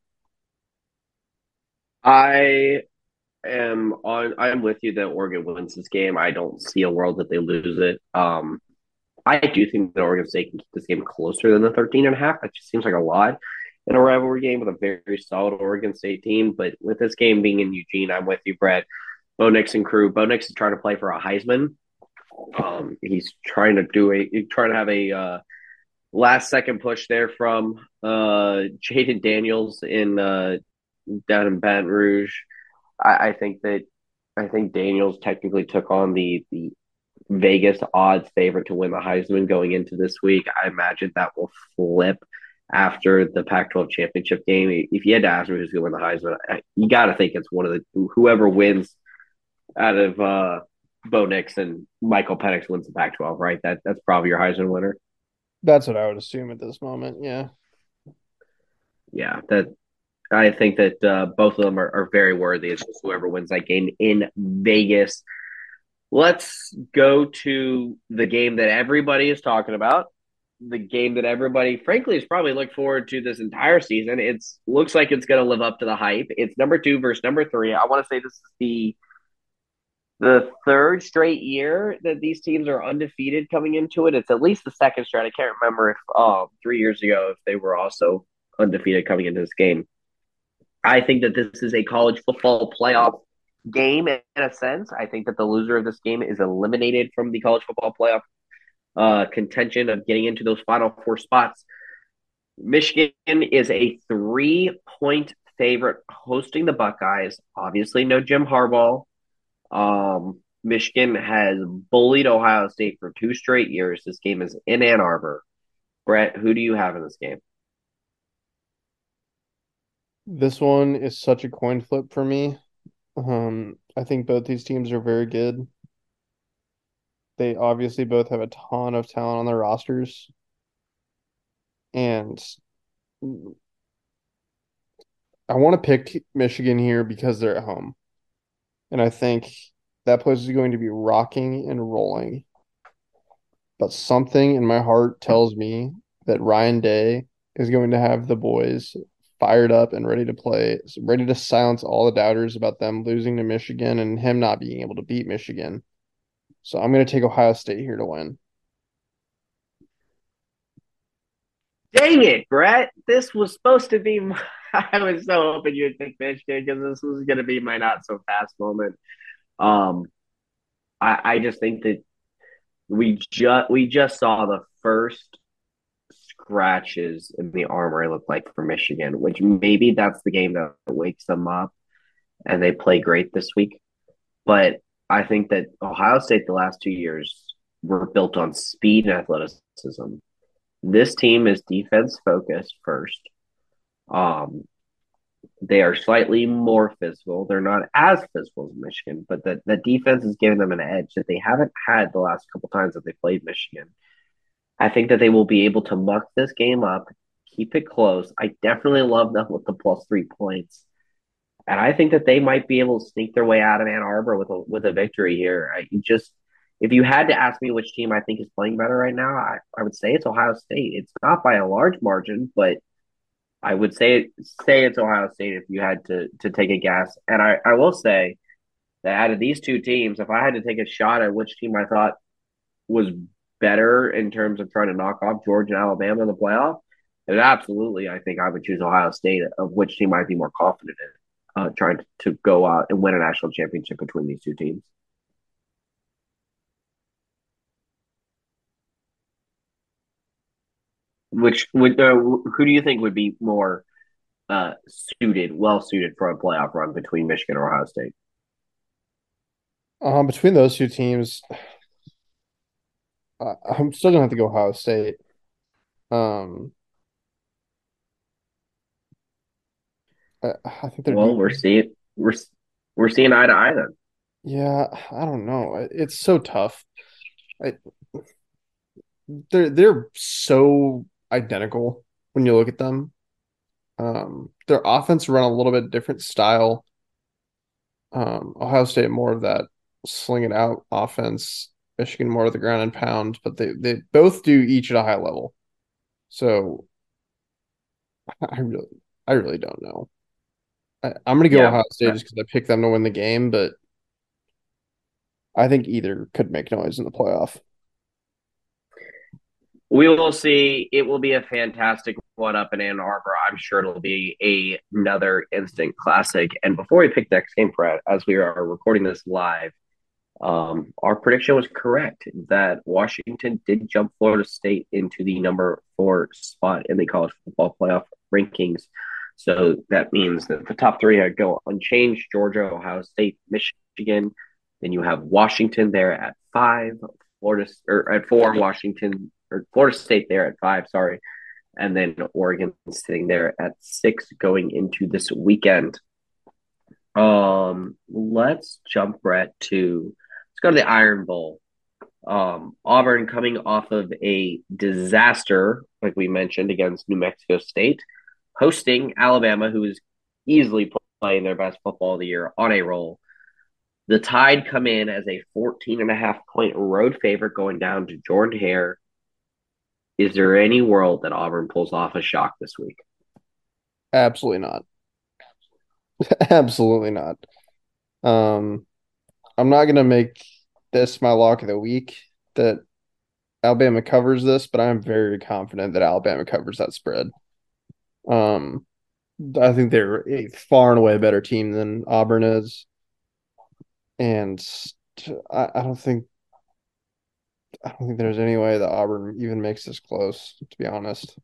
I am on. I am with you that Oregon wins this game. I don't see a world that they lose it. Um, I do think that Oregon State can keep this game closer than the 13 and a half. That just seems like a lot in a rivalry game with a very, solid Oregon State team. But with this game being in Eugene, I'm with you, Brett. Bo Nix and crew. Bo Nix is trying to play for a Heisman. Um, he's trying to do a trying to have a uh, last second push there from uh, Jayden Daniels in uh, down in Baton Rouge. I, I think that I think Daniels technically took on the the Vegas odds favorite to win the Heisman going into this week. I imagine that will flip after the Pac-12 championship game. If you had to ask me who's going to win the Heisman, you got to think it's one of the whoever wins out of uh, Bo Nix and Michael Penix wins the Pac-12, right? That that's probably your Heisman winner. That's what I would assume at this moment. Yeah. Yeah, that I think that uh, both of them are, are very worthy. It's just whoever wins that game in Vegas. Let's go to the game that everybody is talking about. The game that everybody, frankly, has probably looked forward to this entire season. It's looks like it's going to live up to the hype. It's number two versus number three. I want to say this is the the third straight year that these teams are undefeated coming into it. It's at least the second straight. I can't remember if um, three years ago if they were also undefeated coming into this game. I think that this is a college football playoff game in a sense. I think that the loser of this game is eliminated from the college football playoff uh, contention of getting into those final four spots. Michigan is a three point favorite hosting the Buckeyes. Obviously, no Jim Harbaugh. Um, Michigan has bullied Ohio State for two straight years. This game is in Ann Arbor. Bret, who do you have in this game? This one is such a coin flip for me. Um, I think both these teams are very good. They obviously both have a ton of talent on their rosters. And I want to pick Michigan here because they're at home. And I think that place is going to be rocking and rolling. But something in my heart tells me that Ryan Day is going to have the boys fired up and ready to play, ready to silence all the doubters about them losing to Michigan and him not being able to beat Michigan. So I'm going to take Ohio State here to win. Dang it, Bret. This was supposed to be my, I was so hoping you'd pick Michigan because this was going to be my not so fast moment. Um, I, I just think that we just we just saw the first scratches in the armor it looked like for Michigan, which maybe that's the game that wakes them up and they play great this week. But I think that Ohio State the last two years were built on speed and athleticism. This team is defense focused first. Um, they are slightly more physical. They're not as physical as Michigan, but that the defense is giving them an edge that they haven't had the last couple times that they played Michigan. I think that they will be able to muck this game up, keep it close. I definitely love them with the plus three points. And I think that they might be able to sneak their way out of Ann Arbor with a with a victory here. I just if you had to ask me which team I think is playing better right now, I, I would say it's Ohio State. It's not by a large margin, but I would say say it's Ohio State if you had to to take a guess. And I, I will say that out of these two teams, if I had to take a shot at which team I thought was better in terms of trying to knock off Georgia and Alabama in the playoff, and absolutely I think I would choose Ohio State of which team I'd be more confident in uh, trying to, to go out and win a national championship between these two teams. Which would uh, who do you think would be more uh, suited, well suited for a playoff run between Michigan or Ohio State? Um, between those two teams, uh, I'm still gonna have to go Ohio State. Um, I, I think they're. Well, we're seeing we're we're seeing eye to eye then. Yeah, I don't know. It's so tough. I, they're they're so identical. when you look at them. Um, their offense run a little bit different style. Um, Ohio State more of that sling it out offense. Michigan more of the ground and pound, but they they both do each at a high level. So I really I really don't know. I, am gonna go Yeah. Ohio State just because I picked them to win the game, but I think either could make noise in the playoff. We will see. It will be a fantastic one up in Ann Arbor. I'm sure it'll be a, another instant classic. And before we pick next game, Bret, as we are recording this live, um, our prediction was correct that Washington did jump Florida State into the number four spot in the college football playoff rankings. So that means that the top three are go unchanged Georgia, Ohio State, Michigan. Then you have Washington there at five, Florida or at four, Washington or Florida State there at five, sorry. And then Oregon sitting there at six going into this weekend. Um, let's jump Bret to let's go to the Iron Bowl. Um, Auburn coming off of a disaster, like we mentioned, against New Mexico State, hosting Alabama, who is easily playing their best football of the year on a roll. The Tide come in as a 14 and a half point road favorite going down to Jordan Hare. Is there any world that Auburn pulls off a shock this week? Absolutely not. Absolutely not. Um, I'm not gonna make this my lock of the week that Alabama covers this, but I'm very confident that Alabama covers that spread. Um, I think they're a far and away a better team than Auburn is, and I, I don't think I don't think there's any way that Auburn even makes this close. To be honest,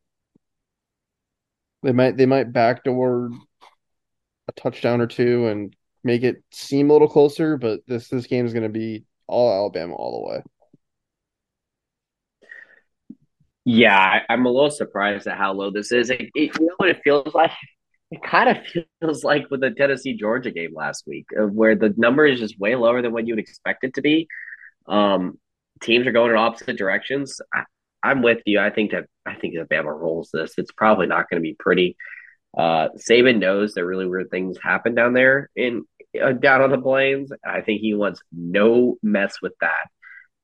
they might they might backdoor a touchdown or two and make it seem a little closer, but this this game is going to be all Alabama all the way. Yeah, I, am a little surprised at how low this is. It, it, you know what it feels like? It kind of feels like with the Tennessee Georgia game last week, where the number is just way lower than what you would expect it to be. Um, teams are going in opposite directions. I, am with you. I think that I think that Bama rolls this. It's probably not going to be pretty. Uh, Saban knows that really weird things happen down there in uh, down on the plains. I think he wants no mess with that.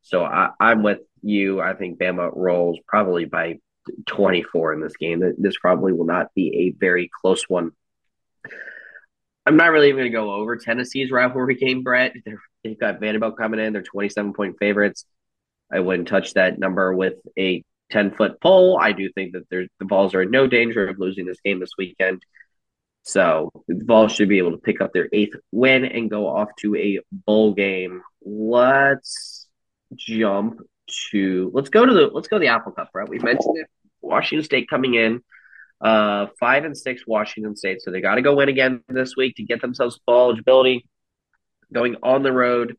So I, I'm with you. I think Bama rolls probably by 24 in this game. This probably will not be a very close one. I'm not really even going to go over Tennessee's rivalry game, Bret. they have got Vanderbilt coming in. They're 27 point favorites. I wouldn't touch that number with a 10 foot pole. I do think that the Vols are in no danger of losing this game this weekend. So the Vols should be able to pick up their eighth win and go off to a bowl game. Let's jump to let's go to the let's go to the Apple Cup, right? We mentioned it. Washington State coming in, uh, five and six Washington State. So they got to go win again this week to get themselves bowl eligibility. Going on the road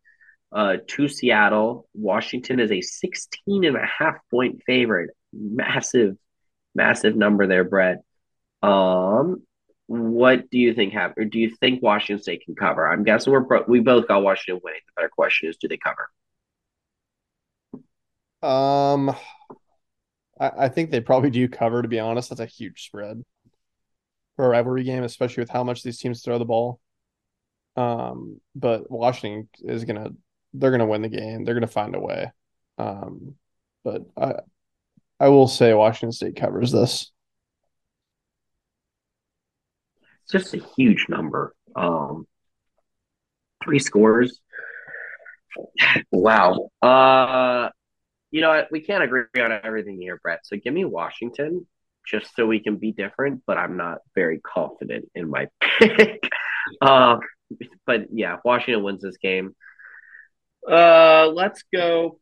uh, to Seattle. Washington is a 16 and a half point favorite. Massive, massive number there, Bret. Um, what do you think happened? Do you think Washington State can cover? I'm guessing we're we both got Washington winning. The better question is, do they cover? Um, I, I think they probably do cover. To be honest, that's a huge spread for a rivalry game, especially with how much these teams throw the ball. Um, but Washington is gonna they're gonna win the game. They're gonna find a way. Um, but I I will say Washington State covers this. It's just a huge number. Um, three scores. Wow. Uh, you know? We can't agree on everything here, Bret. So give me Washington just so we can be different, but I'm not very confident in my pick. uh, but yeah, Washington wins this game. Uh, let's go.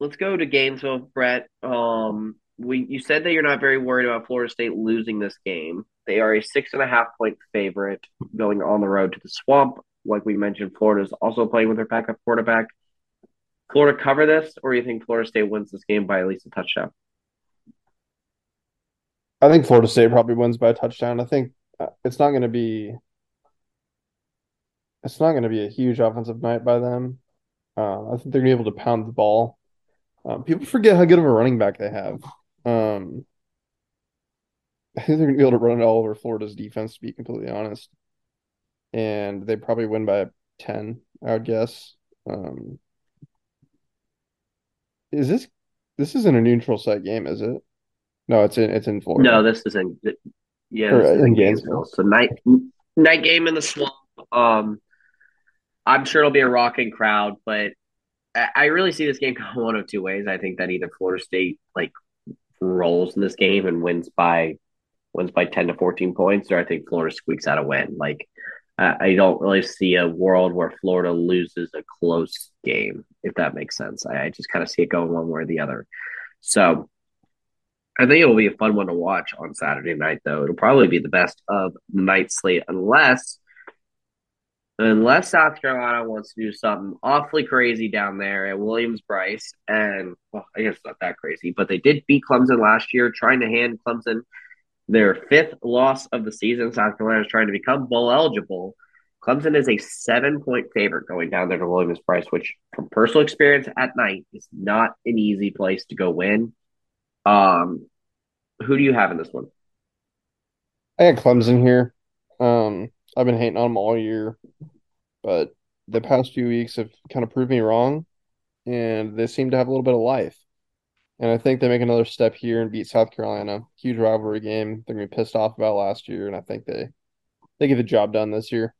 Let's go to Gainesville, Bret. Um, we you said that you're not very worried about Florida State losing this game. They are a six and a half point favorite going on the road to the swamp. Like we mentioned, Florida is also playing with their backup quarterback. Florida cover this, or you think Florida State wins this game by at least a touchdown? I think Florida State probably wins by a touchdown. I think uh, it's not going to be it's not going to be a huge offensive night by them. Uh, I think they're going to be able to pound the ball. Um, people forget how good of a running back they have. Um, I think they're gonna be able to run it all over Florida's defense, to be completely honest. And they probably win by 10, I would guess. Um, is this this isn't a neutral site game, is it? No, it's in it's in Florida. No, this isn't. Yeah, this uh, is in in Gainesville. Gainesville. So night night game in the swamp. Um, I'm sure it'll be a rocking crowd, but I, really see this game going one of two ways. I think that either Florida State like rolls in this game and wins by wins by 10 to 14 points, or I think Florida squeaks out a win. Like I, I don't really see a world where Florida loses a close game, if that makes sense. I, I just kind of see it going one way or the other. So I think it'll be a fun one to watch on Saturday night, though. It'll probably be the best of the night slate, unless unless South Carolina wants to do something awfully crazy down there at Williams Brice. And well, I guess it's not that crazy, but they did beat Clemson last year, trying to hand Clemson their fifth loss of the season. South Carolina is trying to become bowl eligible. Clemson is a seven point favorite going down there to Williams Brice, which, from personal experience at night, is not an easy place to go win. Um, who do you have in this one? I got Clemson here. Um, I've been hating on them all year, but the past few weeks have kind of proved me wrong, and they seem to have a little bit of life. And I think they make another step here and beat South Carolina. Huge rivalry game. They're gonna be pissed off about last year, and I think they they get the job done this year.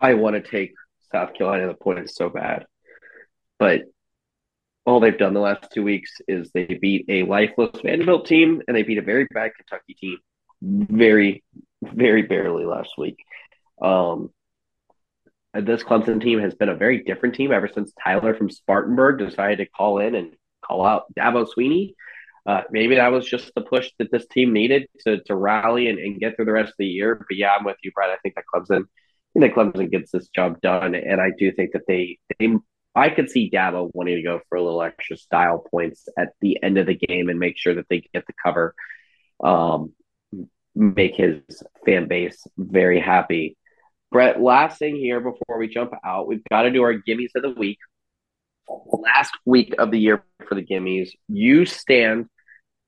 I want to take South Carolina the points so bad, but all they've done the last two weeks is they beat a lifeless Vanderbilt team and they beat a very bad Kentucky team, very, very barely last week. Um, this Clemson team has been a very different team ever since Tyler from Spartanburg decided to call in and call out Dabo Swinney. Uh, maybe that was just the push that this team needed to to rally and, and get through the rest of the year. But yeah, I'm with you, Bret. I think that Clemson, I think Clemson gets this job done, and I do think that they they I could see Dabo wanting to go for a little extra style points at the end of the game and make sure that they get the cover, um, make his fan base very happy. Bret, last thing here before we jump out, we've got to do our gimmies of the week. Last week of the year for the gimmies, you stand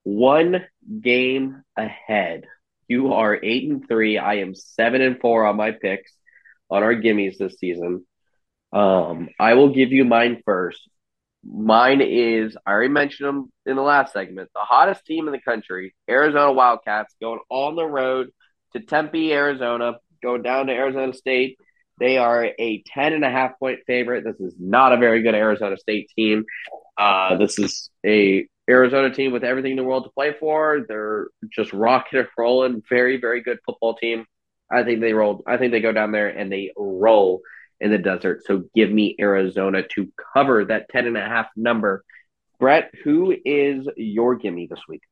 one game ahead. You are eight and three. I am seven and four on my picks on our gimmies this season. Um, I will give you mine first. Mine is I already mentioned them in the last segment. The hottest team in the country, Arizona Wildcats, going on the road to Tempe, Arizona, going down to Arizona State. They are a 10 and a half point favorite. This is not a very good Arizona State team. Uh, this is a Arizona team with everything in the world to play for. They're just rocking and rolling. Very, very good football team. I think they roll. I think they go down there and they roll in the desert. So give me Arizona to cover that 10 and a half number. Bret, who is your gimme this week?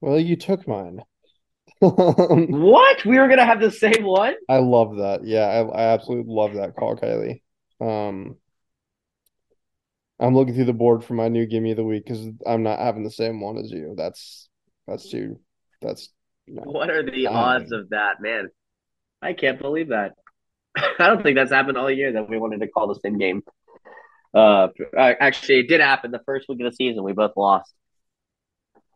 Well, you took mine. What? We were going to have the same one? I love that. Yeah, I, I absolutely love that call, Kiely. Um, I'm looking through the board for my new gimme of the week because I'm not having the same one as you. That's that's too. That's no. What are the odds of that, man? I can't believe that. I don't think that's happened all year that we wanted to call the same game. Uh, actually, it did happen the first week of the season. We both lost.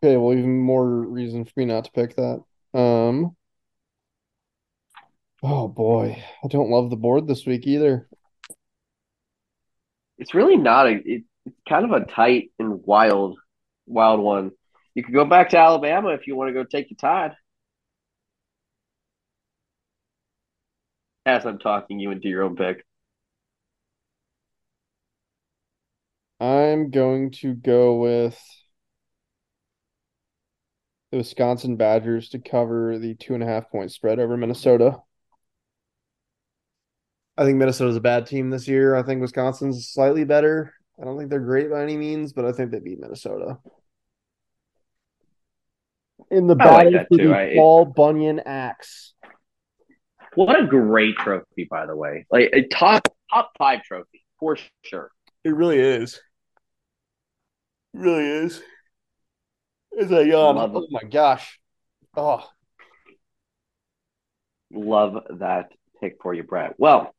Okay, well, even more reason for me not to pick that. Um, oh boy, I don't love the board this week either. It's really not a. It, it's kind of a tight and wild, wild one. You could go back to Alabama if you want to go take the Tide. As I'm talking you into your own pick. I'm going to go with the Wisconsin Badgers to cover the two and a half point spread over Minnesota. I think Minnesota's a bad team this year. I think Wisconsin's slightly better. I don't think they're great by any means, but I think they beat Minnesota. In the I like battle for the I- Paul Bunyan axe. What a great trophy, by the way. Like a top top five trophy for sure. It really is. It really is. It's a. Oh, Love it. Oh my gosh. Oh, Love that pick for you, Bret. Well,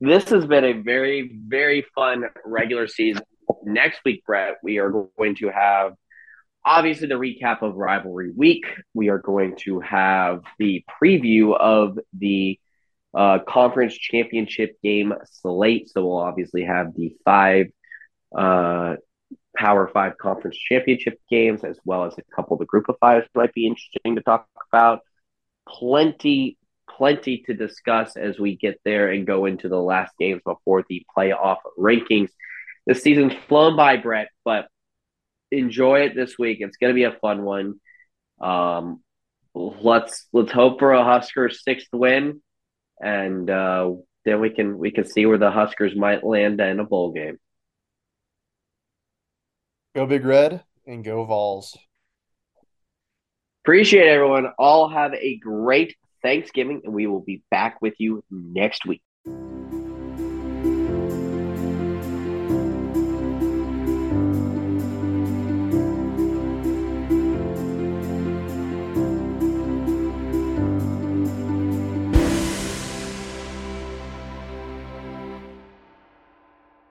this has been a very, very fun regular season next week, Bret, we are going to have obviously the recap of rivalry week. We are going to have the preview of the uh, conference championship game slate. So we'll obviously have the five uh, Power Five conference championship games, as well as a couple of the group of fives might be interesting to talk about. Plenty, plenty to discuss as we get there and go into the last games before the playoff rankings. The season's flown by, Bret, but enjoy it this week. It's going to be a fun one. Um, let's let's hope for a Huskers sixth win, and uh, then we can we can see where the Huskers might land in a bowl game. Go Big Red and go Vols. Appreciate everyone. All have a great Thanksgiving, and we will be back with you next week.